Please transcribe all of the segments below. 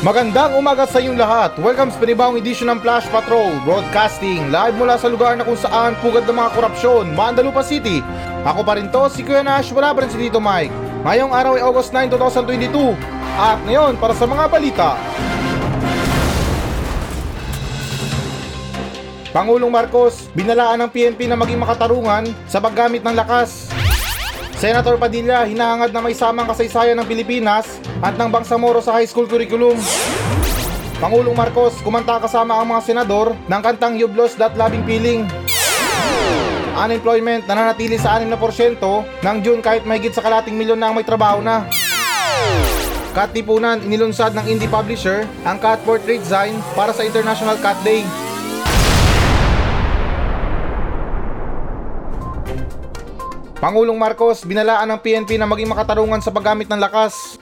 Magandang umaga sa inyong lahat. Welcome sa panibawang edisyon ng Flash Patrol Broadcasting live mula sa lugar na kung saan pugad ng mga korupsyon, Mandalupa City. Ako pa rin to, si Kuya Nash, wala pa rin si Tito Mike. Ngayong araw ay August 9, 2022. At ngayon, para sa mga balita. Pangulong Marcos, binalaan ng PNP na maging makatarungan sa paggamit ng lakas. Senator Padilla, hinahangad na may samang kasaysayan ng Pilipinas at ng Bangsamoro sa high school curriculum. Pangulong Marcos, kumanta kasama ang mga senador ng kantang You've Lost That Loving Feeling. Unemployment nananatili sa 6% ng June kahit mahigit sa kalating milyon na ang may trabaho na. Katipunan, inilunsad ng indie publisher ang cat portrait design para sa International Cat Day. Pangulong Marcos, binalaan ng PNP na maging makatarungan sa paggamit ng lakas.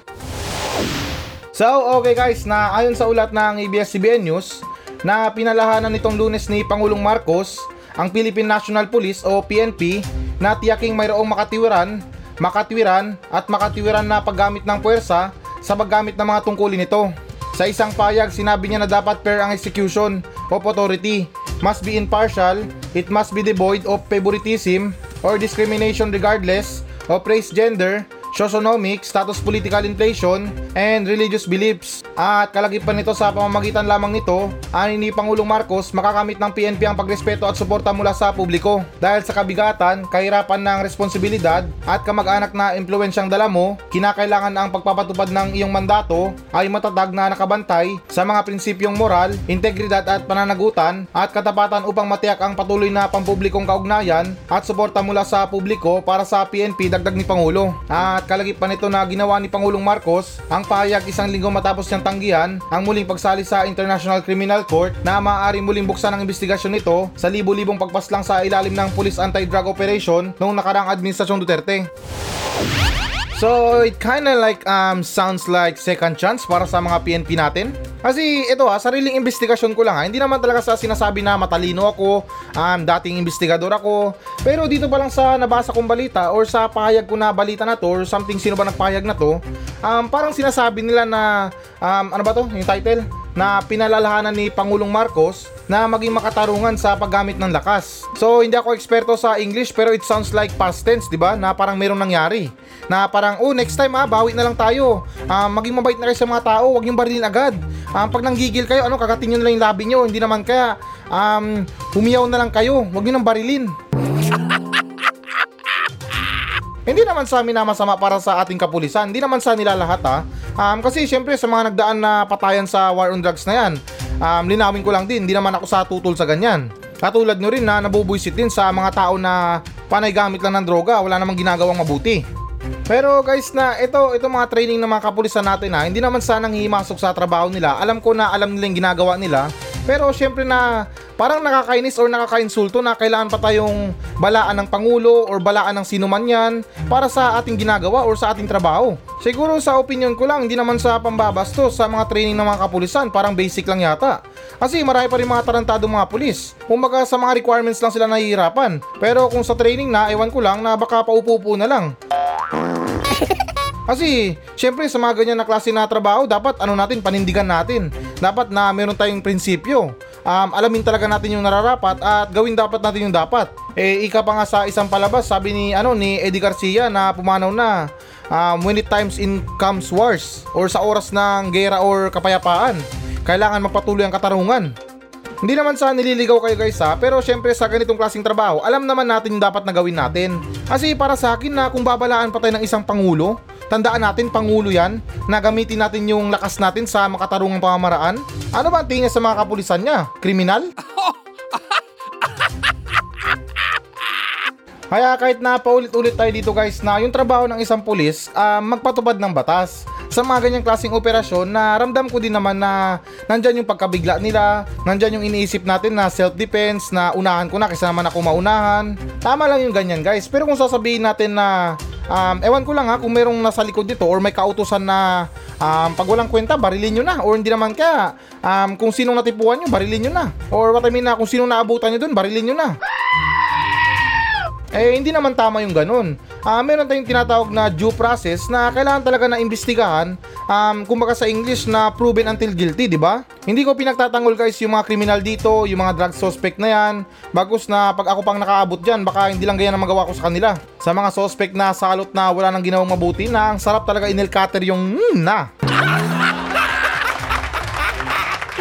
So, okay guys, na ayon sa ulat ng ABS-CBN News, na pinalahanan nitong lunes ni Pangulong Marcos ang Philippine National Police o PNP na tiyaking mayroong makatiwiran, makatwiran at makatiwiran na paggamit ng puwersa sa paggamit ng mga tungkulin nito. Sa isang payag, sinabi niya na dapat fair ang execution of authority, must be impartial, it must be devoid of favoritism or discrimination regardless of race, gender, socioeconomic, status political inflation, and religious beliefs. At kalagipan nito sa pamamagitan lamang nito, ani ni Pangulong Marcos makakamit ng PNP ang pagrespeto at suporta mula sa publiko. Dahil sa kabigatan, kahirapan ng responsibilidad at kamag-anak na impluensyang dala mo, kinakailangan ang pagpapatupad ng iyong mandato ay matatag na nakabantay sa mga prinsipyong moral, integridad at pananagutan at katapatan upang matiyak ang patuloy na pampublikong kaugnayan at suporta mula sa publiko para sa PNP dagdag ni Pangulo. At kalagip pa nito na ginawa ni Pangulong Marcos ang pahayag isang linggo matapos niyang tanggihan ang muling pagsali sa International Criminal Court na maaari muling buksan ang investigasyon nito sa libo-libong pagpaslang sa ilalim ng Police Anti-Drug Operation noong nakarang Administrasyong Duterte. So, it kinda like um, sounds like second chance para sa mga PNP natin. Kasi ito ha, sariling investigasyon ko lang ha. Hindi naman talaga sa sinasabi na matalino ako, um, dating investigador ako. Pero dito pa lang sa nabasa kong balita or sa pahayag ko na balita na to or something sino ba nagpahayag na to, um, parang sinasabi nila na, um, ano ba to, yung title? na pinalalahanan ni Pangulong Marcos na maging makatarungan sa paggamit ng lakas. So hindi ako eksperto sa English pero it sounds like past tense, 'di ba? Na parang merong nangyari. Na parang oh next time ah, bawi na lang tayo. Um, maging mabait na kayo sa mga tao, huwag yung barilin agad. Um, pag nanggigil kayo, ano kagatin niyo na lang yung labi niyo, hindi naman kaya um, humiyaw na lang kayo, huwag niyo nang barilin. Hindi naman sa amin na masama para sa ating kapulisan. Hindi naman sa nila lahat ha. Um, kasi syempre sa mga nagdaan na patayan sa war on drugs na yan, um, linawin ko lang din, hindi naman ako sa tutol sa ganyan. Katulad nyo rin na nabubuisit din sa mga tao na panay gamit lang ng droga, wala namang ginagawang mabuti. Pero guys na ito ito mga training ng mga kapulisan natin ha, hindi naman sanang himasok sa trabaho nila. Alam ko na alam nila yung ginagawa nila. Pero syempre na parang nakakainis or nakakainsulto na kailangan pa tayong balaan ng Pangulo or balaan ng sino man yan para sa ating ginagawa or sa ating trabaho. Siguro sa opinion ko lang, hindi naman sa pambabastos sa mga training ng mga kapulisan, parang basic lang yata. Kasi marami pa rin mga tarantado mga pulis. Kumbaga sa mga requirements lang sila nahihirapan. Pero kung sa training na, ewan ko lang na baka paupo-upo na lang. Kasi, syempre sa mga ganyan na klase na trabaho, dapat ano natin, panindigan natin. Dapat na meron tayong prinsipyo. Um, alamin talaga natin yung nararapat at gawin dapat natin yung dapat. Eh, ika pa nga sa isang palabas, sabi ni, ano, ni Eddie Garcia na pumanaw na, um, when it times in comes wars, or sa oras ng gera or kapayapaan, kailangan magpatuloy ang katarungan. Hindi naman sa nililigaw kayo guys ha, pero syempre sa ganitong klaseng trabaho, alam naman natin yung dapat na gawin natin. Kasi para sa akin na kung babalaan pa tayo ng isang pangulo, tandaan natin pangulo yan, na gamitin natin yung lakas natin sa makatarungang pamamaraan. Ano ba ang tingin niya sa mga kapulisan niya? Kriminal? Kaya kahit na paulit-ulit tayo dito guys na yung trabaho ng isang pulis, uh, magpatubad ng batas. Sa mga ganyang klaseng operasyon na ramdam ko din naman na nandyan yung pagkabigla nila, nandyan yung iniisip natin na self-defense, na unahan ko na kaysa naman ako maunahan. Tama lang yung ganyan guys. Pero kung sasabihin natin na um, ewan ko lang ha kung merong nasa likod dito or may kautusan na um, pag walang kwenta, barilin nyo na. Or hindi naman kaya, um, kung sinong natipuan nyo, barilin nyo na. Or what I mean na, kung sinong naabutan nyo dun, barilin nyo na. Eh hindi naman tama yung ganun. Ah, meron tayong tinatawag na due process na kailangan talaga na imbestigahan um, kumbaga sa English na proven until guilty, di ba? Hindi ko pinagtatanggol guys yung mga kriminal dito, yung mga drug suspect na yan. Bagus na pag ako pang nakaabot dyan, baka hindi lang ganyan ang magawa ko sa kanila. Sa mga suspect na salot na wala nang ginawang mabuti na ang sarap talaga inilcater yung mm, na.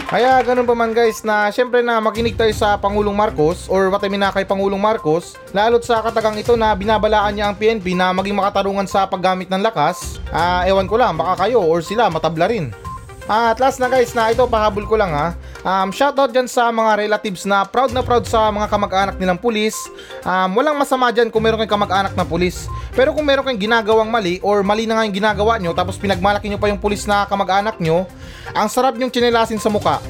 Kaya ganun pa man guys na syempre na makinig tayo sa Pangulong Marcos or what I mean na kay Pangulong Marcos lalo't sa katagang ito na binabalaan niya ang PNP na maging makatarungan sa paggamit ng lakas ah ewan ko lang baka kayo or sila matabla rin Ah, at last na guys na ito pahabol ko lang ha. Um, shoutout dyan sa mga relatives na proud na proud sa mga kamag-anak nilang pulis. Um, walang masama dyan kung meron kayong kamag-anak na pulis. Pero kung meron kayong ginagawang mali or mali na nga yung ginagawa nyo tapos pinagmalaki nyo pa yung pulis na kamag-anak nyo, ang sarap nyong chinelasin sa muka.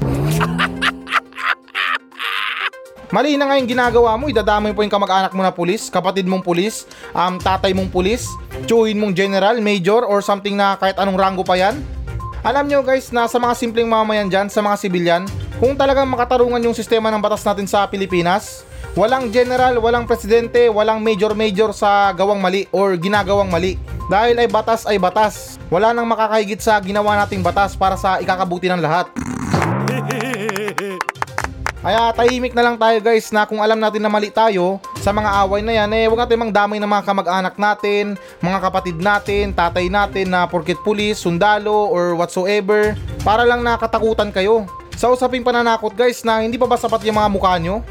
Mali na nga yung ginagawa mo, idadamay po yung kamag-anak mo na pulis, kapatid mong pulis, um, tatay mong pulis, tsuhin mong general, major, or something na kahit anong rango pa yan. Alam nyo guys na sa mga simpleng mamayan dyan, sa mga sibilyan, kung talagang makatarungan yung sistema ng batas natin sa Pilipinas, walang general, walang presidente, walang major-major sa gawang mali or ginagawang mali. Dahil ay batas ay batas. Wala nang makakahigit sa ginawa nating batas para sa ikakabuti ng lahat. Kaya tahimik na lang tayo guys na kung alam natin na mali tayo sa mga away na yan, eh huwag natin mangdamay ng mga kamag-anak natin, mga kapatid natin, tatay natin na porkit pulis, sundalo, or whatsoever, para lang nakatakutan kayo. Sa usaping pananakot guys na hindi pa ba sapat yung mga mukha nyo?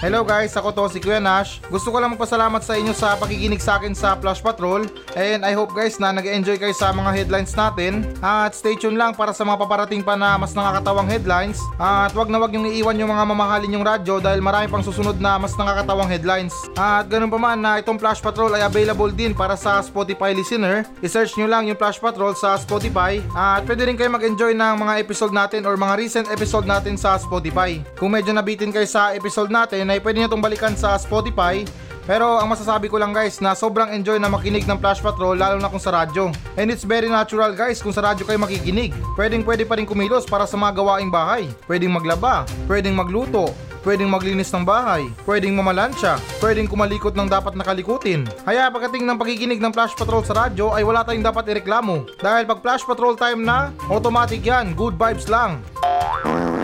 Hello guys, ako to si Kuya Nash. Gusto ko lang magpasalamat sa inyo sa pakikinig sa akin sa Flash Patrol. And I hope guys na nag-enjoy kayo sa mga headlines natin. At stay tuned lang para sa mga paparating pa na mas nakakatawang headlines. At wag na wag yung iiwan yung mga mamahalin yung radyo dahil marami pang susunod na mas nakakatawang headlines. At ganun pa man na itong Flash Patrol ay available din para sa Spotify listener. I-search nyo lang yung Flash Patrol sa Spotify. At pwede rin kayo mag-enjoy ng mga episode natin or mga recent episode natin sa Spotify. Kung medyo nabitin kayo sa episode natin ay pwede nyo itong balikan sa Spotify pero ang masasabi ko lang guys na sobrang enjoy na makinig ng Flash Patrol lalo na kung sa radyo. And it's very natural guys kung sa radyo kayo makikinig. Pwedeng pwede pa rin kumilos para sa mga gawaing bahay. Pwedeng maglaba, pwedeng magluto, pwedeng maglinis ng bahay, pwedeng mamalansya, pwedeng kumalikot ng dapat nakalikutin. Kaya pagdating ng pakikinig ng Flash Patrol sa radyo ay wala tayong dapat ireklamo. Dahil pag Flash Patrol time na, automatic yan, good vibes lang.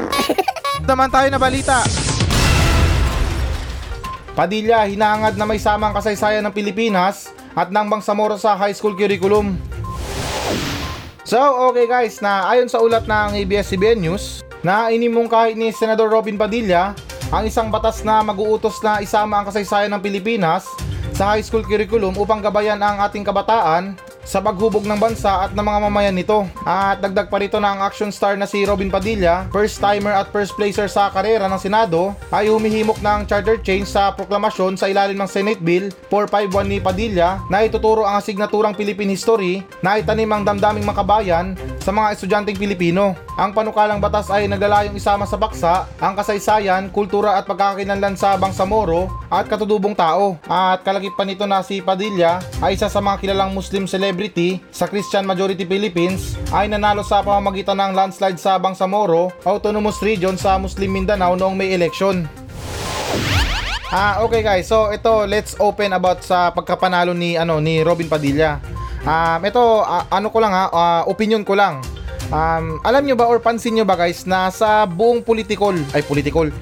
Naman tayo na balita. Padilla, hinahangad na may samang kasaysayan ng Pilipinas at ng Bangsamoro sa high school curriculum. So, okay guys, na ayon sa ulat ng ABS-CBN News, na inimungkahi ni Senador Robin Padilla ang isang batas na mag-uutos na isama ang kasaysayan ng Pilipinas sa high school curriculum upang gabayan ang ating kabataan sa paghubog ng bansa at ng mga mamayan nito. At dagdag pa rito na ang action star na si Robin Padilla, first timer at first placer sa karera ng Senado, ay humihimok ng charter change sa proklamasyon sa ilalim ng Senate Bill 451 ni Padilla na ituturo ang asignaturang Philippine History na itanim ang damdaming makabayan sa mga estudyanteng Pilipino. Ang panukalang batas ay naglalayong isama sa baksa ang kasaysayan, kultura at pagkakakinlanlan sa Bangsamoro at katutubong tao. At kalagip pa nito na si Padilla ay isa sa mga kilalang Muslim celebrity sa Christian majority Philippines ay nanalo sa pamamagitan ng landslide sa Bangsamoro, Autonomous Region sa Muslim Mindanao noong may election. Ah, okay guys. So ito, let's open about sa pagkapanalo ni ano ni Robin Padilla. Um, ito ah, ano ko lang ha, ah, opinion ko lang. Um, alam nyo ba or pansin nyo ba guys na sa buong politikol, ay politikol,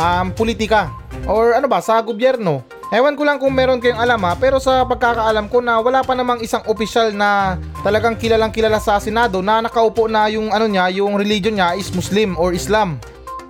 um, politika or ano ba sa gobyerno. Ewan ko lang kung meron kayong alam ha, pero sa pagkakaalam ko na wala pa namang isang opisyal na talagang kilalang kilala sa Senado na nakaupo na yung ano niya, yung religion niya is Muslim or Islam.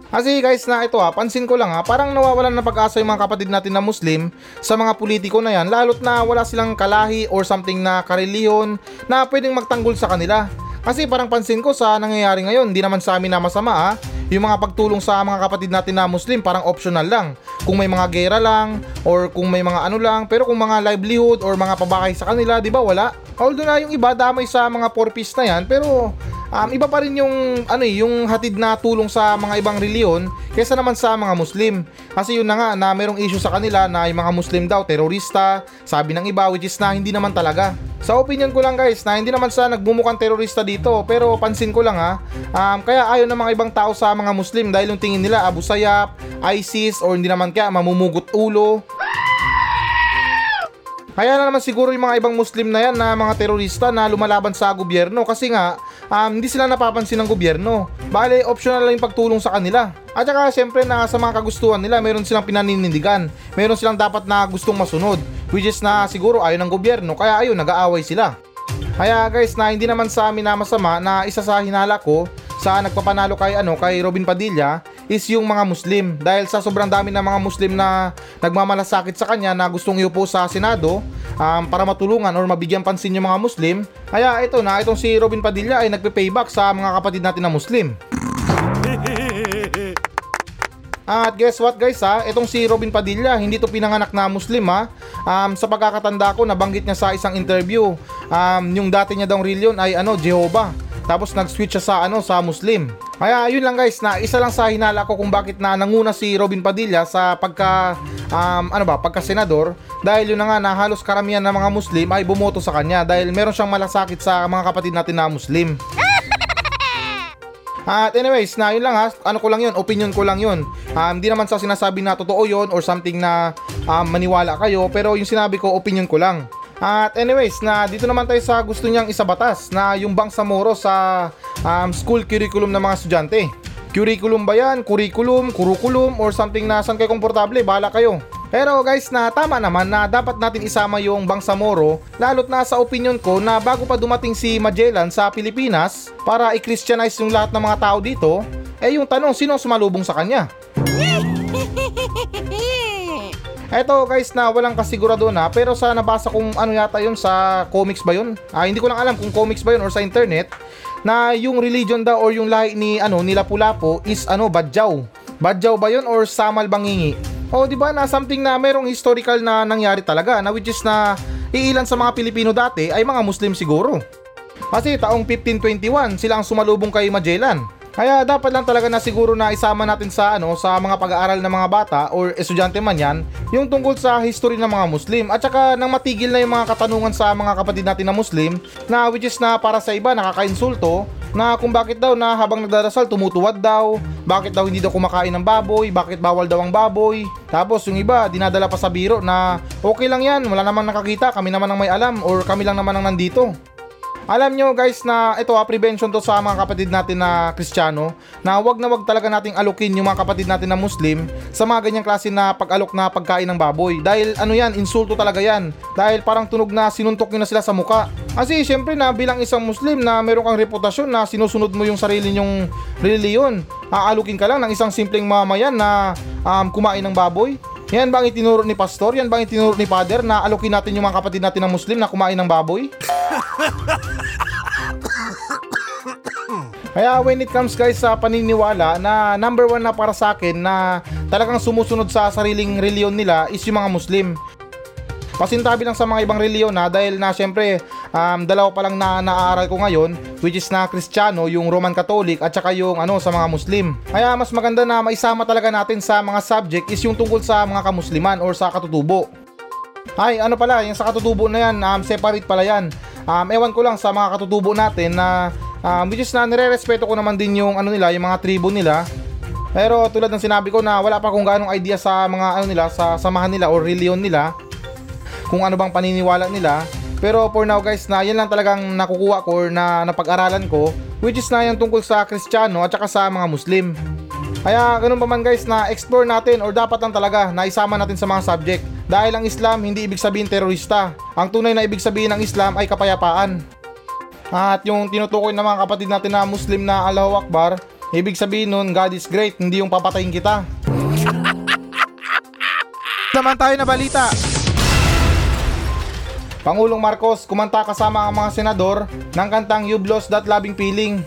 Kasi guys na ito ha, pansin ko lang ha, parang nawawalan na pag-asa yung mga kapatid natin na Muslim sa mga politiko na yan, lalo't na wala silang kalahi or something na kareliyon na pwedeng magtanggol sa kanila. Kasi parang pansin ko sa nangyayari ngayon, di naman sa amin na masama ha, yung mga pagtulong sa mga kapatid natin na Muslim parang optional lang. Kung may mga gera lang, or kung may mga ano lang, pero kung mga livelihood or mga pabakay sa kanila, di ba wala? Although na yung iba damay sa mga porpis na yan, pero um, iba pa rin yung ano eh, yung hatid na tulong sa mga ibang reliyon kaysa naman sa mga Muslim. Kasi yun na nga na merong issue sa kanila na yung mga Muslim daw terorista, sabi ng iba which is na hindi naman talaga. Sa opinion ko lang guys na hindi naman sa nagmumukhang terorista dito pero pansin ko lang ha um, kaya ayaw ng mga ibang tao sa mga Muslim dahil yung tingin nila Abu Sayyaf, ISIS or hindi naman kaya mamumugot ulo kaya na naman siguro yung mga ibang Muslim na yan na mga terorista na lumalaban sa gobyerno kasi nga um, hindi sila napapansin ng gobyerno. Bale, optional lang yung pagtulong sa kanila. At saka syempre na sa mga kagustuhan nila meron silang pinaninindigan. Meron silang dapat na gustong masunod which is na siguro ayaw ng gobyerno kaya ayun nag-aaway sila. Kaya guys na hindi naman sa amin na masama na isa sa hinala ko sa nagpapanalo kay ano kay Robin Padilla is yung mga Muslim dahil sa sobrang dami ng mga Muslim na nagmamalasakit sa kanya na gustong iupo sa Senado um, para matulungan or mabigyan pansin yung mga Muslim kaya ito na itong si Robin Padilla ay nagpe-payback sa mga kapatid natin na Muslim at guess what guys ha, itong si Robin Padilla, hindi to pinanganak na Muslim ha. Um, sa pagkakatanda ko, nabanggit niya sa isang interview, um, yung dati niya daw religion ay ano, Jehovah. Tapos nag-switch siya sa ano sa Muslim. Kaya yun lang guys na isa lang sa hinala ko kung bakit na nanguna si Robin Padilla sa pagka um, ano ba pagka senador dahil yun na nga na halos karamihan ng mga Muslim ay bumoto sa kanya dahil meron siyang malasakit sa mga kapatid natin na Muslim. At anyways, na yun lang ha, ano ko lang yun, opinion ko lang yun. Um, di naman sa sinasabi na totoo yun or something na um, maniwala kayo, pero yung sinabi ko, opinion ko lang. At anyways, na dito naman tayo sa gusto niyang isabatas na yung Bangsamoro sa um, school curriculum ng mga estudyante. Curriculum ba yan? Curriculum? Curriculum? Or something na saan kayo komportable? Bahala kayo. Pero guys na tama naman na dapat natin isama yung Bangsamoro lalo't na sa opinion ko na bago pa dumating si Magellan sa Pilipinas para i-Christianize yung lahat ng mga tao dito, eh yung tanong sino sumalubong sa kanya? Eto guys na walang kasigurado na pero sa nabasa kong ano yata yun sa comics ba yun? Ah, hindi ko lang alam kung comics ba yun or sa internet na yung religion daw or yung lahi ni ano ni Lapu-Lapu is ano Badjaw. Badjaw ba yun or Samal Bangingi? O di ba na something na merong historical na nangyari talaga na which is na iilan sa mga Pilipino dati ay mga Muslim siguro. Kasi taong 1521 sila ang sumalubong kay Magellan. Kaya dapat lang talaga na siguro na isama natin sa ano sa mga pag-aaral ng mga bata or estudyante man yan, yung tungkol sa history ng mga Muslim at saka nang matigil na yung mga katanungan sa mga kapatid natin na Muslim na which is na para sa iba nakakainsulto na kung bakit daw na habang nagdarasal tumutuwad daw, bakit daw hindi daw kumakain ng baboy, bakit bawal daw ang baboy. Tapos yung iba dinadala pa sa biro na okay lang yan, wala namang nakakita, kami naman ang may alam or kami lang naman ang nandito. Alam nyo guys na ito ha, prevention to sa mga kapatid natin na Kristiyano na wag na wag talaga nating alukin yung mga kapatid natin na Muslim sa mga ganyang klase na pag-alok na pagkain ng baboy. Dahil ano yan, insulto talaga yan. Dahil parang tunog na sinuntok nyo na sila sa muka. Kasi syempre na bilang isang Muslim na meron kang reputasyon na sinusunod mo yung sarili nyong reliyon, aalukin ka lang ng isang simpleng mamayan na um, kumain ng baboy. Yan ba ang itinuro ni pastor? Yan ba ang itinuro ni father na alukin natin yung mga kapatid natin na Muslim na kumain ng baboy? Kaya when it comes guys sa paniniwala na number one na para sa akin na talagang sumusunod sa sariling reliyon nila is yung mga Muslim. Pasintabi lang sa mga ibang reliyon na dahil na syempre um, dalawa pa lang na naaaral ko ngayon which is na Kristiyano, yung Roman Catholic at saka yung ano sa mga Muslim. Kaya mas maganda na maisama talaga natin sa mga subject is yung tungkol sa mga kamusliman or sa katutubo. Ay, ano pala, yung sa katutubo na yan, um, separate pala yan. Um, ewan ko lang sa mga katutubo natin na um, which is na nire-respeto ko naman din yung ano nila, yung mga tribo nila. Pero tulad ng sinabi ko na wala pa akong ganong idea sa mga ano nila, sa samahan nila or reliyon nila kung ano bang paniniwala nila. Pero for now guys, na yan lang talagang nakukuha ko or na napag-aralan ko which is na yan tungkol sa Kristiyano at saka sa mga Muslim. Kaya ganun pa man guys na explore natin or dapat lang talaga na isama natin sa mga subject. Dahil ang Islam hindi ibig sabihin terorista. Ang tunay na ibig sabihin ng Islam ay kapayapaan. At yung tinutukoy ng mga kapatid natin na Muslim na Allahu Akbar, ibig sabihin nun God is great, hindi yung papatayin kita. Naman tayo na balita. Pangulong Marcos kumanta kasama ang mga senador ng kantang You've Lost That Loving Feeling.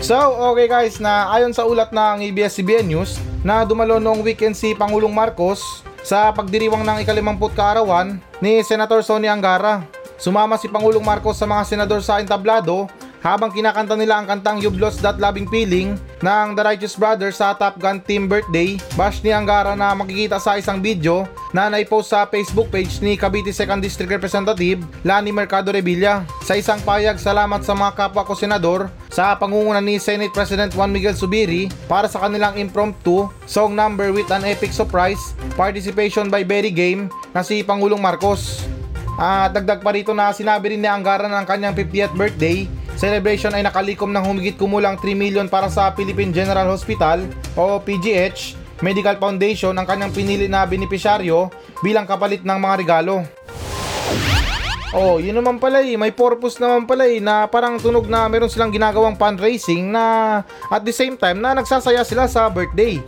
So, okay guys, na ayon sa ulat ng ABS-CBN News na dumalo noong weekend si Pangulong Marcos sa pagdiriwang ng ikalimamput kaarawan ni Senator Sonny Angara. Sumama si Pangulong Marcos sa mga senador sa entablado habang kinakanta nila ang kantang You've Lost That Loving Feeling ng The Righteous Brothers sa Top Gun Team Birthday, bash ni Angara na makikita sa isang video na naipost sa Facebook page ni Cavite 2nd District Representative Lani Mercado Revilla. Sa isang payag, salamat sa mga kapwa ko senador sa pangunguna ni Senate President Juan Miguel Subiri para sa kanilang impromptu song number with an epic surprise participation by Berry Game na si Pangulong Marcos. At dagdag pa rito na sinabi rin ni Angara ng kanyang 50th birthday celebration ay nakalikom ng humigit kumulang 3 million para sa Philippine General Hospital o PGH Medical Foundation ang kanyang pinili na benepisyaryo bilang kapalit ng mga regalo. Oh, yun naman pala eh. May purpose naman pala eh na parang tunog na meron silang ginagawang fundraising na at the same time na nagsasaya sila sa birthday.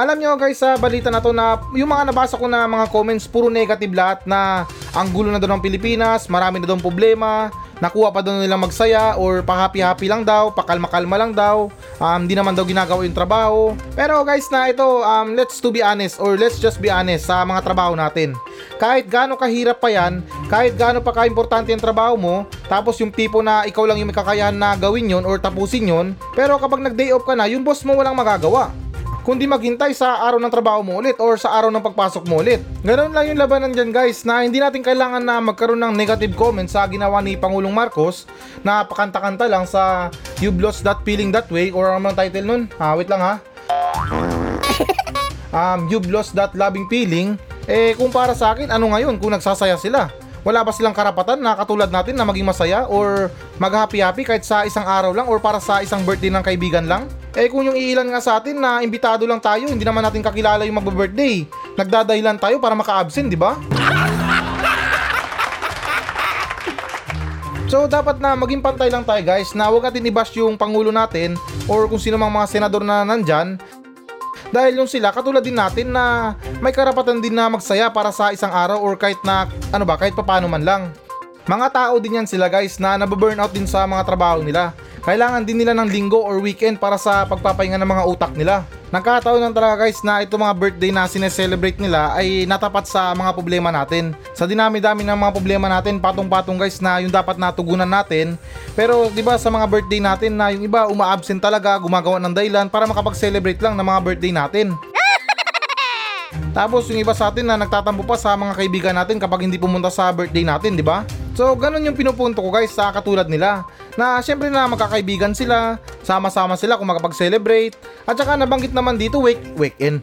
Alam nyo guys sa balita na to na yung mga nabasa ko na mga comments puro negative lahat na ang gulo na daw ng Pilipinas, marami na daw problema, nakuha pa daw nila magsaya or pa-happy-happy lang daw, pakalma-kalma lang daw, um, di naman daw ginagawa yung trabaho. Pero guys na ito, um, let's to be honest or let's just be honest sa mga trabaho natin. Kahit gaano kahirap pa yan, kahit gaano pa kaimportante yung trabaho mo, tapos yung tipo na ikaw lang yung may kakayahan na gawin yon or tapusin yon, pero kapag nag-day off ka na, yung boss mo walang magagawa kundi maghintay sa araw ng trabaho mo ulit or sa araw ng pagpasok mo ulit. Ganun lang yung labanan dyan guys na hindi natin kailangan na magkaroon ng negative comments sa ginawa ni Pangulong Marcos na pakanta-kanta lang sa You've lost that feeling that way or ano title nun? Ha, wait lang ha. Um, you've lost that loving feeling. Eh kung para sa akin, ano ngayon kung nagsasaya sila? Wala ba silang karapatan na katulad natin na maging masaya or mag-happy-happy kahit sa isang araw lang or para sa isang birthday ng kaibigan lang? Eh kung yung iilan nga sa atin na imbitado lang tayo, hindi naman natin kakilala yung magbe-birthday. Nagdadahilan tayo para maka-absent, di ba? So dapat na maging pantay lang tayo guys na huwag natin i-bash yung pangulo natin or kung sino mang mga senador na nandyan dahil yung sila katulad din natin na may karapatan din na magsaya para sa isang araw or kahit na ano ba kahit papano man lang. Mga tao din yan sila guys na nababurnout din sa mga trabaho nila. Kailangan din nila ng linggo or weekend para sa pagpapahinga ng mga utak nila. Nagkataon lang talaga guys na ito mga birthday na sineselebrate nila ay natapat sa mga problema natin. Sa dinami-dami ng mga problema natin, patong-patong guys na yung dapat natugunan natin. Pero 'di ba sa mga birthday natin na yung iba uma-absent talaga, gumagawa ng dahilan para makapag-celebrate lang ng mga birthday natin. Tapos yung iba sa atin na nagtatampo pa sa mga kaibigan natin kapag hindi pumunta sa birthday natin, di ba? So, ganun yung pinupunto ko guys sa katulad nila. Na syempre na magkakaibigan sila, sama-sama sila kung makapag-celebrate. At saka nabanggit naman dito week weekend.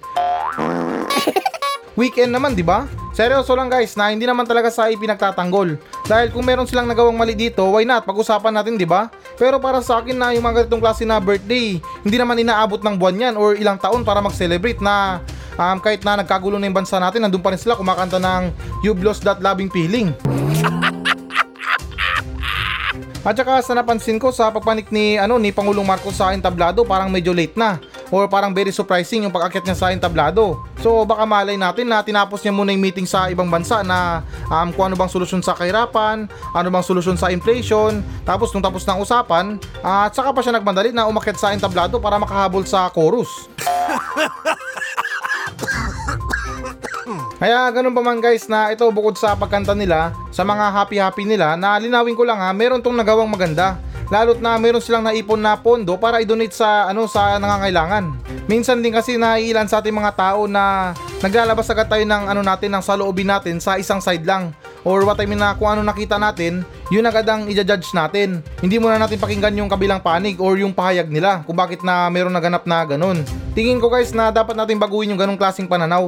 weekend naman, di ba? Seryoso lang guys na hindi naman talaga sa ipinagtatanggol. Dahil kung meron silang nagawang mali dito, why not? Pag-usapan natin, di ba? Pero para sa akin na yung mga ganitong klase na birthday, hindi naman inaabot ng buwan yan or ilang taon para mag-celebrate na um, kahit na nagkagulo na yung bansa natin, nandun pa rin sila kumakanta ng You've Lost That Loving Feeling. At saka sa napansin ko sa pagpanik ni ano ni Pangulong Marcos sa entablado parang medyo late na or parang very surprising yung pag-akyat niya sa entablado. So baka malay natin na tinapos niya muna yung meeting sa ibang bansa na um, kung ano bang solusyon sa kahirapan, ano bang solusyon sa inflation, tapos nung tapos ng usapan, uh, at saka pa siya nagmandali na umakyat sa entablado para makahabol sa chorus. Kaya ganun pa man guys na ito bukod sa pagkanta nila, sa mga happy-happy nila, na linawin ko lang ha, meron tong nagawang maganda. Lalo't na meron silang naipon na pondo para i-donate sa ano sa nangangailangan. Minsan din kasi naiilan sa ating mga tao na naglalabas agad tayo ng ano natin ng saloobin natin sa isang side lang. Or what I mean na kung ano nakita natin, yun agad ang i-judge natin. Hindi muna natin pakinggan yung kabilang panig or yung pahayag nila kung bakit na meron naganap na ganun. Tingin ko guys na dapat natin baguhin yung ganung klaseng pananaw.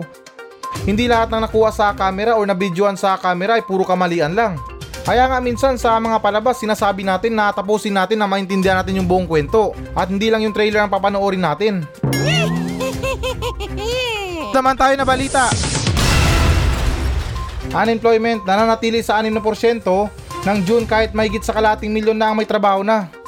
Hindi lahat ng nakuha sa camera or nabidyoan sa camera ay puro kamalian lang. Kaya nga minsan sa mga palabas sinasabi natin na tapusin natin na maintindihan natin yung buong kwento at hindi lang yung trailer ang papanoorin natin. Naman tayo na balita. Unemployment nananatili sa 6% ng June kahit mahigit sa kalating milyon na ang may trabaho na.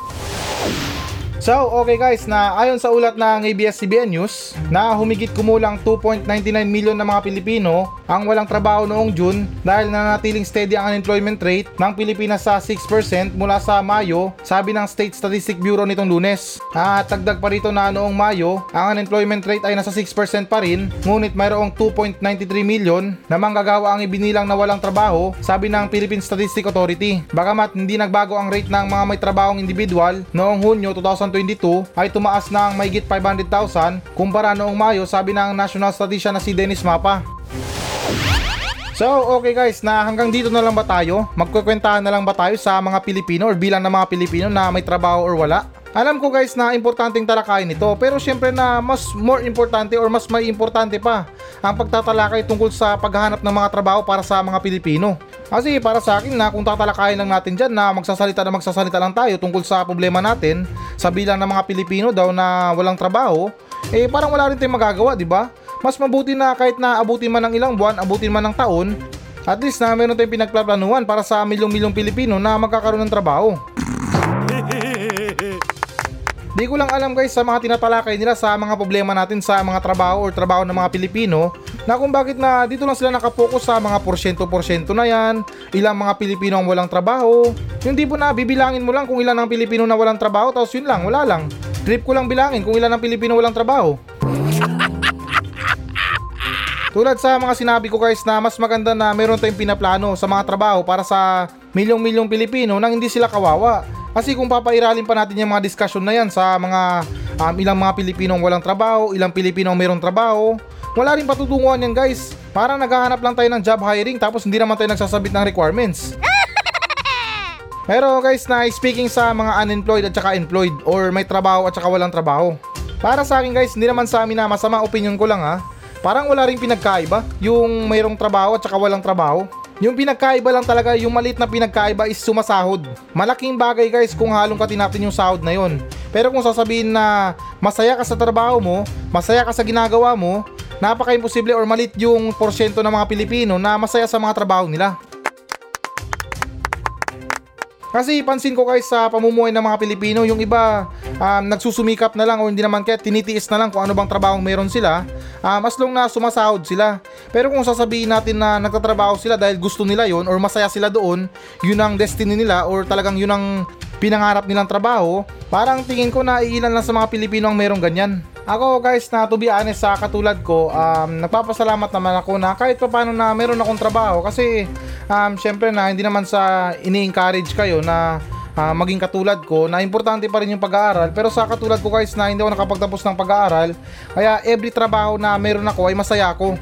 So, okay guys, na ayon sa ulat ng ABS-CBN News, na humigit kumulang 2.99 million na mga Pilipino ang walang trabaho noong June dahil nanatiling steady ang unemployment rate ng Pilipinas sa 6% mula sa Mayo, sabi ng State Statistic Bureau nitong lunes. At dagdag pa rito na noong Mayo, ang unemployment rate ay nasa 6% pa rin, ngunit mayroong 2.93 million na manggagawa ang ibinilang na walang trabaho, sabi ng Philippine Statistic Authority. Bagamat hindi nagbago ang rate ng mga may trabahong individual, noong Hunyo 2022 ay tumaas ng mahigit 500,000 kumpara noong Mayo sabi ng National Statistician na si Dennis Mapa. So, okay guys, na hanggang dito na lang ba tayo? Magkukwentahan na lang ba tayo sa mga Pilipino or bilang ng mga Pilipino na may trabaho or wala? Alam ko guys na importanteng talakayin ito pero syempre na mas more importante or mas may importante pa ang pagtatalakay tungkol sa paghahanap ng mga trabaho para sa mga Pilipino. Kasi para sa akin na kung tatalakayin lang natin dyan na magsasalita na magsasalita lang tayo tungkol sa problema natin sa bilang ng mga Pilipino daw na walang trabaho, eh parang wala rin tayong magagawa, di ba? Mas mabuti na kahit na abutin man ng ilang buwan, abutin man ng taon, at least na meron tayong pinagplaplanuhan para sa milyong-milyong Pilipino na magkakaroon ng trabaho. Di ko lang alam guys sa mga tinatalakay nila sa mga problema natin sa mga trabaho or trabaho ng mga Pilipino na kung bakit na dito lang sila nakapokus sa mga porsyento-porsyento na yan, ilang mga Pilipino ang walang trabaho. Yung tipo na bibilangin mo lang kung ilan ang Pilipino na walang trabaho tapos yun lang, wala lang. Trip ko lang bilangin kung ilan ang Pilipino walang trabaho. Tulad sa mga sinabi ko guys na mas maganda na meron tayong pinaplano sa mga trabaho para sa milyong-milyong Pilipino nang hindi sila kawawa. Kasi kung papairalin pa natin yung mga discussion na yan sa mga um, ilang mga Pilipinong walang trabaho, ilang Pilipinong mayroong trabaho, wala rin patutunguhan yan guys. Parang naghahanap lang tayo ng job hiring tapos hindi naman tayo nagsasabit ng requirements. Pero guys na speaking sa mga unemployed at saka employed or may trabaho at saka walang trabaho. Para sa akin guys, hindi naman sa amin na masama opinion ko lang ha. Parang wala ring pinagkaiba yung mayroong trabaho at saka walang trabaho. Yung pinagkaiba lang talaga, yung malit na pinagkaiba is sumasahod. Malaking bagay guys kung halong katin natin yung sahod na yon. Pero kung sasabihin na masaya ka sa trabaho mo, masaya ka sa ginagawa mo, napaka-imposible or malit yung porsyento ng mga Pilipino na masaya sa mga trabaho nila. Kasi pansin ko guys sa pamumuhay ng mga Pilipino, yung iba um, nagsusumikap na lang o hindi naman kaya tinitiis na lang kung ano bang trabaho meron sila, um, as long na sumasahod sila. Pero kung sasabihin natin na nagtatrabaho sila dahil gusto nila yon or masaya sila doon, yun ang destiny nila or talagang yun ang pinangarap nilang trabaho, parang tingin ko na iilan lang sa mga Pilipino ang merong ganyan. Ako guys na to be honest sa katulad ko, um, nagpapasalamat naman ako na kahit pa paano na meron akong trabaho kasi um, syempre na hindi naman sa ini-encourage kayo na uh, maging katulad ko na importante pa rin yung pag-aaral pero sa katulad ko guys na hindi ako nakapagtapos ng pag-aaral kaya every trabaho na meron ako ay masaya ako.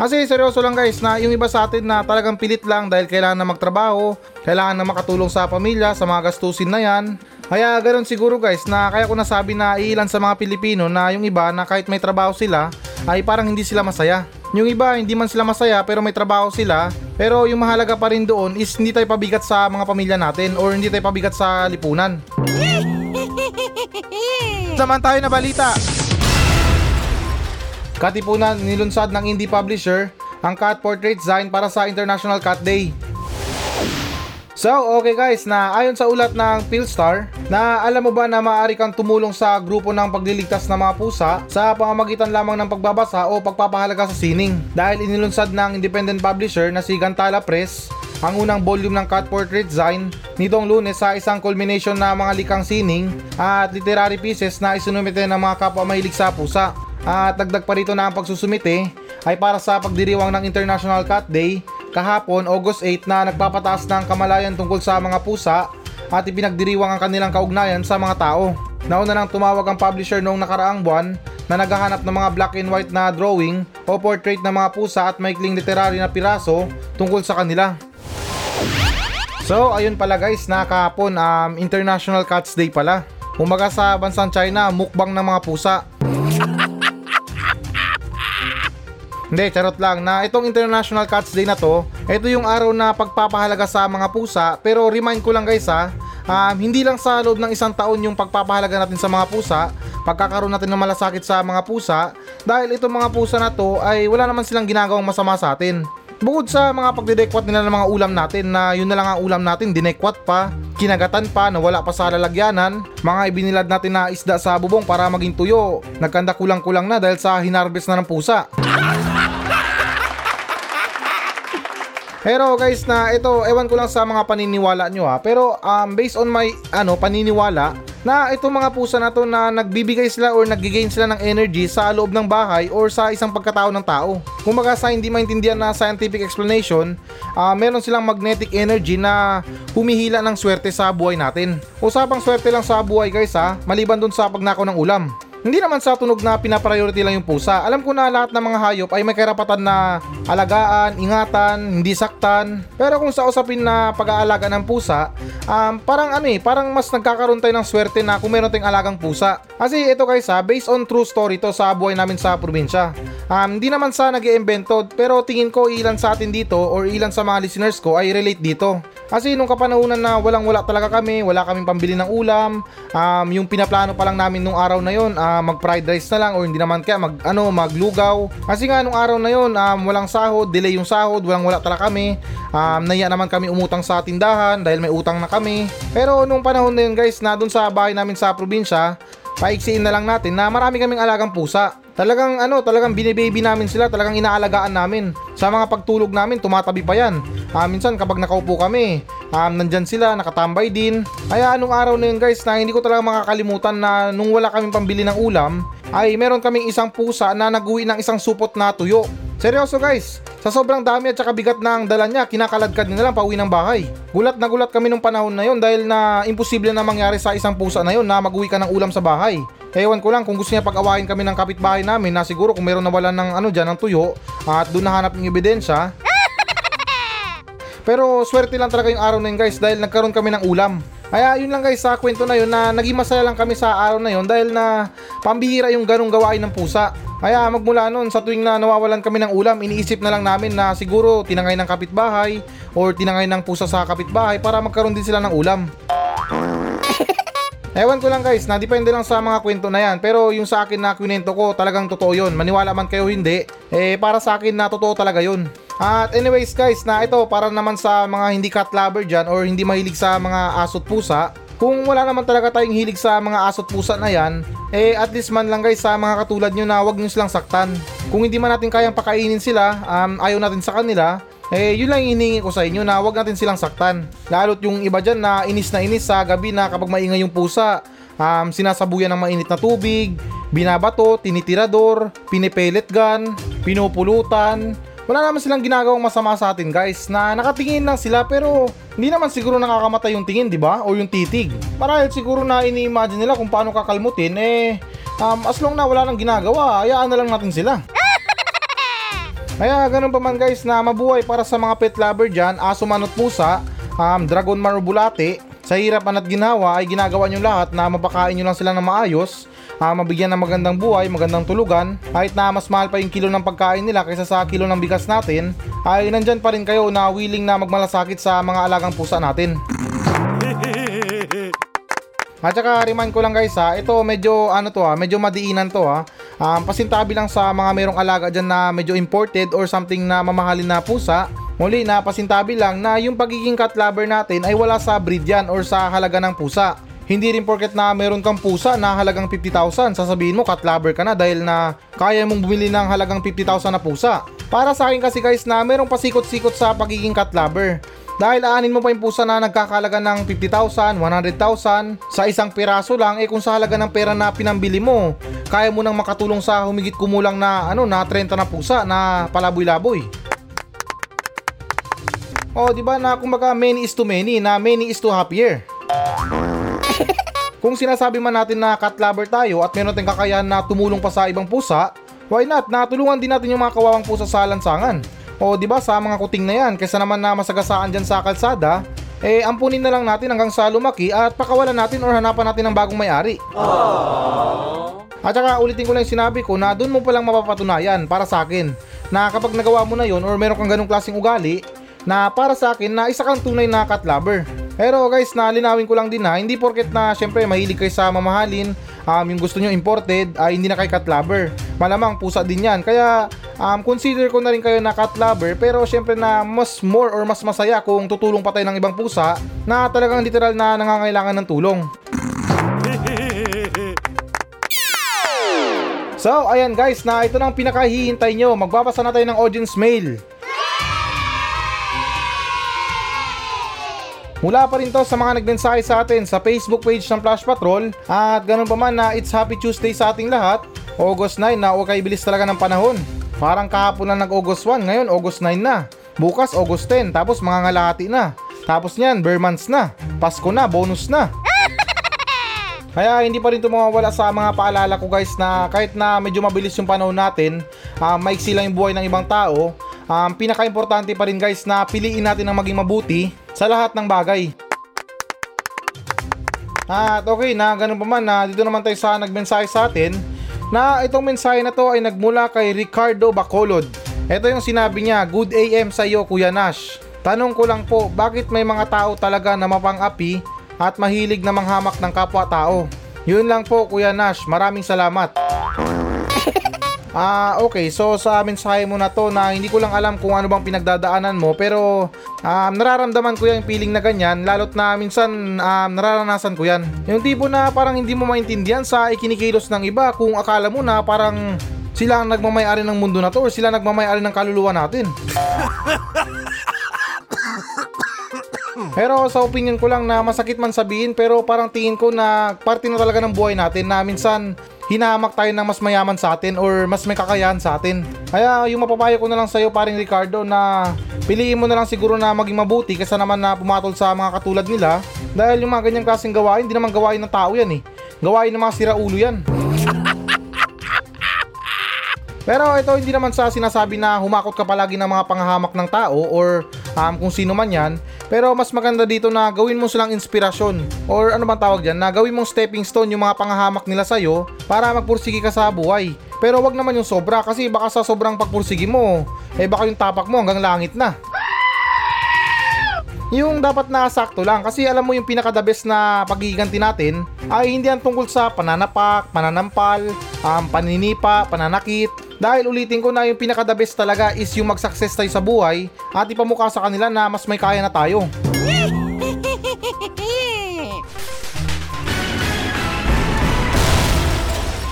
Kasi seryoso lang guys na yung iba sa atin na talagang pilit lang dahil kailangan na magtrabaho, kailangan na makatulong sa pamilya, sa mga gastusin na yan. Kaya ganoon siguro guys na kaya ko nasabi na ilan sa mga Pilipino na yung iba na kahit may trabaho sila ay parang hindi sila masaya. Yung iba hindi man sila masaya pero may trabaho sila pero yung mahalaga pa rin doon is hindi tayo pabigat sa mga pamilya natin or hindi tayo pabigat sa lipunan. Naman tayo na balita. Katipunan nilunsad ng indie publisher ang cat portrait design para sa International Cat Day. So, okay guys, na ayon sa ulat ng Philstar, na alam mo ba na maaari kang tumulong sa grupo ng pagliligtas ng mga pusa sa pamamagitan lamang ng pagbabasa o pagpapahalaga sa sining. Dahil inilunsad ng independent publisher na si Gantala Press ang unang volume ng cat portrait design nitong lunes sa isang culmination na mga likang sining at literary pieces na isinumite ng mga kapwa mahilig sa pusa. At dagdag pa rito na ang pagsusumite ay para sa pagdiriwang ng International Cat Day kahapon August 8 na nagpapataas ng kamalayan tungkol sa mga pusa at ipinagdiriwang ang kanilang kaugnayan sa mga tao. Nauna nang tumawag ang publisher noong nakaraang buwan na naghahanap ng mga black and white na drawing o portrait ng mga pusa at maikling literary na piraso tungkol sa kanila. So ayun pala guys na kahapon um, International Cats Day pala. Umaga sa bansang China, mukbang ng mga pusa. Hindi, charot lang na itong International Cats Day na to, ito yung araw na pagpapahalaga sa mga pusa pero remind ko lang guys ha, um, hindi lang sa loob ng isang taon yung pagpapahalaga natin sa mga pusa, pagkakaroon natin ng malasakit sa mga pusa dahil itong mga pusa na to ay wala naman silang ginagawang masama sa atin. Bukod sa mga pagdidekwat nila ng mga ulam natin na yun na lang ang ulam natin, dinekwat pa, kinagatan pa na wala pa sa lalagyanan, mga ibinilad natin na isda sa bubong para maging tuyo, nagkanda kulang-kulang na dahil sa hinarvest na ng pusa. Pero guys na ito, ewan ko lang sa mga paniniwala nyo ha. Pero um, based on my ano paniniwala, na itong mga pusa na to na nagbibigay sila or nag-gain sila ng energy sa loob ng bahay or sa isang pagkatao ng tao. Kung baga sa hindi maintindihan na scientific explanation, uh, meron silang magnetic energy na humihila ng swerte sa buhay natin. Usapang swerte lang sa buhay guys ha, maliban dun sa pagnakaw ng ulam. Hindi naman sa tunog na pinapriority lang yung pusa. Alam ko na lahat ng mga hayop ay may karapatan na alagaan, ingatan, hindi saktan. Pero kung sa usapin na pag-aalaga ng pusa, um, parang ano eh, parang mas nagkakaroon tayo ng swerte na kung meron tayong alagang pusa. Kasi ito guys ha, based on true story to sa buhay namin sa probinsya. Um, hindi naman sa nag iimbento pero tingin ko ilan sa atin dito or ilan sa mga listeners ko ay relate dito. Kasi nung kapanahunan na walang wala talaga kami, wala kaming pambili ng ulam, um, yung pinaplano pa lang namin nung araw na yon, uh, mag fried rice na lang or hindi naman kaya mag ano maglugaw. Kasi nga nung araw na yon, um, walang sahod, delay yung sahod, walang wala talaga kami. Um, naya naman kami umutang sa tindahan dahil may utang na kami. Pero nung panahon na yun guys, na dun sa bahay namin sa probinsya, paiksiin na lang natin na marami kaming alagang pusa. Talagang ano, talagang binibaby namin sila, talagang inaalagaan namin. Sa mga pagtulog namin, tumatabi pa yan. Uh, minsan kapag nakaupo kami, um, nandyan sila, nakatambay din. Kaya anong araw na yun guys na hindi ko talaga makakalimutan na nung wala kaming pambili ng ulam, ay meron kaming isang pusa na naguwi ng isang supot na tuyo. Seryoso guys, sa sobrang dami at saka bigat ang dala niya, kinakaladkad niya lang pauwi ng bahay. Gulat na gulat kami nung panahon na yon dahil na imposible na mangyari sa isang pusa na yon na mag-uwi ka ng ulam sa bahay. Ewan ko lang kung gusto niya pag-awayin kami ng kapitbahay namin na siguro kung meron nawalan ng ano dyan ng tuyo at doon nahanap yung ebidensya. Pero swerte lang talaga yung araw na yun guys dahil nagkaroon kami ng ulam. Kaya yun lang guys sa kwento na yun na naging masaya lang kami sa araw na yun dahil na pambihira yung ganong gawain ng pusa. Kaya magmula noon sa tuwing na nawawalan kami ng ulam, iniisip na lang namin na siguro tinangay ng kapitbahay or tinangay ng pusa sa kapitbahay para magkaroon din sila ng ulam. Ewan ko lang guys, na depende lang sa mga kwento na yan. Pero yung sa akin na kwento ko, talagang totoo yun. Maniwala man kayo hindi, eh para sa akin na totoo talaga yun. At anyways guys, na ito para naman sa mga hindi cat lover dyan or hindi mahilig sa mga asot pusa. Kung wala naman talaga tayong hilig sa mga asot pusa na yan, eh at least man lang guys sa mga katulad nyo na wag nyo silang saktan. Kung hindi man natin kayang pakainin sila, um, ayaw natin sa kanila, eh yun lang inihingi ko sa inyo na wag natin silang saktan. Lalo't yung iba dyan na inis na inis sa gabi na kapag maingay yung pusa, um, sinasabuyan ng mainit na tubig, binabato, tinitirador, pinipelet gun, pinupulutan, wala naman silang ginagawang masama sa atin guys na nakatingin lang sila pero hindi naman siguro nakakamatay yung tingin di ba? O yung titig. Marahil siguro na ini-imagine nila kung paano kakalmutin eh um, as long na wala nang ginagawa hayaan na lang natin sila. Kaya ganun pa man guys na mabuhay para sa mga pet lover dyan, aso manot pusa, um, dragon marubulate, sa hirap at ginawa ay ginagawa nyo lahat na mapakain nyo lang sila ng maayos, uh, mabigyan ng magandang buhay, magandang tulugan, kahit na mas mahal pa yung kilo ng pagkain nila kaysa sa kilo ng bigas natin, ay nandyan pa rin kayo na willing na magmalasakit sa mga alagang pusa natin. At saka remind ko lang guys ha, ito medyo ano to ha, medyo madiinan to ha. Um, pasintabi lang sa mga merong alaga dyan na medyo imported or something na mamahalin na pusa. Muli na pasintabi lang na yung pagiging cat lover natin ay wala sa breed yan or sa halaga ng pusa. Hindi rin porket na meron kang pusa na halagang 50,000, sasabihin mo cat lover ka na dahil na kaya mong bumili ng halagang 50,000 na pusa. Para sa akin kasi guys na merong pasikot-sikot sa pagiging cat lover. Dahil aanin mo pa yung pusa na nagkakalaga ng 50,000, 100,000 sa isang piraso lang, eh kung sa halaga ng pera na pinambili mo, kaya mo nang makatulong sa humigit kumulang na ano na 30 na pusa na palaboy-laboy. Oh, di ba na kumbaga many is to many, na many is to happier. Kung sinasabi man natin na cat lover tayo at meron tayong kakayahan na tumulong pa sa ibang pusa, why not? Natulungan din natin yung mga kawawang pusa sa lansangan. O di ba sa mga kuting na yan, kaysa naman na masagasaan dyan sa kalsada, eh ampunin na lang natin hanggang sa lumaki at pakawalan natin or hanapan natin ng bagong may-ari. At saka ulitin ko lang yung sinabi ko na doon mo palang mapapatunayan para sa akin na kapag nagawa mo na yon or meron kang ganong klaseng ugali na para sa akin na isa kang tunay na cat lover. Pero guys, nalinawin ko lang din na hindi porket na syempre mahilig kayo sa mamahalin, um, yung gusto nyo imported, ay uh, hindi na kay cat lover. Malamang pusa din yan. Kaya um, consider ko na rin kayo na cat lover pero syempre na mas more or mas masaya kung tutulong pa tayo ng ibang pusa na talagang literal na nangangailangan ng tulong. So, ayan guys, na ito nang pinakahihintay nyo. Magbabasa na tayo ng audience mail. Mula pa rin to sa mga nagmensahe sa atin sa Facebook page ng Flash Patrol at ganun pa man na it's Happy Tuesday sa ating lahat. August 9 na okay bilis talaga ng panahon. Parang kahapon lang nag-August 1, ngayon August 9 na. Bukas August 10, tapos mga ngalahati na. Tapos niyan, bare months na. Pasko na, bonus na. Kaya hindi pa rin ito mawawala sa mga paalala ko guys na kahit na medyo mabilis yung panahon natin, uh, maiksi lang yung buhay ng ibang tao, um, pinaka-importante pa rin guys na piliin natin ang maging mabuti sa lahat ng bagay. At okay na, ganun pa man na dito naman tayo sa nagmensahe sa atin na itong mensahe na to ay nagmula kay Ricardo Bacolod. Ito yung sinabi niya, Good AM sa iyo Kuya Nash. Tanong ko lang po, bakit may mga tao talaga na mapang-api at mahilig na manghamak ng kapwa-tao? Yun lang po Kuya Nash, maraming salamat. Ah, okay. So sa mensahe mo na to na hindi ko lang alam kung ano bang pinagdadaanan mo pero um, nararamdaman ko yung feeling na ganyan lalo't na minsan um, nararanasan ko yan. Yung tipo na parang hindi mo maintindihan sa ikinikilos ng iba kung akala mo na parang sila ang nagmamayari ng mundo na to or sila nagmamayari ng kaluluwa natin. Pero sa opinion ko lang na masakit man sabihin pero parang tingin ko na parte na talaga ng buhay natin na minsan hinahamak tayo ng mas mayaman sa atin or mas may kakayahan sa atin. Kaya yung mapapayo ko na lang sa iyo paring Ricardo na piliin mo na lang siguro na maging mabuti kaysa naman na pumatol sa mga katulad nila dahil yung mga ganyang klaseng gawain hindi naman gawain ng tao yan eh. Gawain ng mga siraulo yan. Pero ito hindi naman sa sinasabi na humakot ka palagi ng mga panghahamak ng tao or um, kung sino man yan. Pero mas maganda dito na gawin mo silang inspirasyon or ano bang tawag dyan, na gawin mong stepping stone yung mga panghahamak nila sa'yo para magpursige ka sa buhay. Pero wag naman yung sobra kasi baka sa sobrang pagpursige mo, eh baka yung tapak mo hanggang langit na. Yung dapat na sakto lang kasi alam mo yung pinaka the best na pagiganti natin ay hindi yan tungkol sa pananapak, pananampal, um, paninipa, pananakit. Dahil ulitin ko na yung pinaka the best talaga is yung mag-success tayo sa buhay at ipamukha sa kanila na mas may kaya na tayo.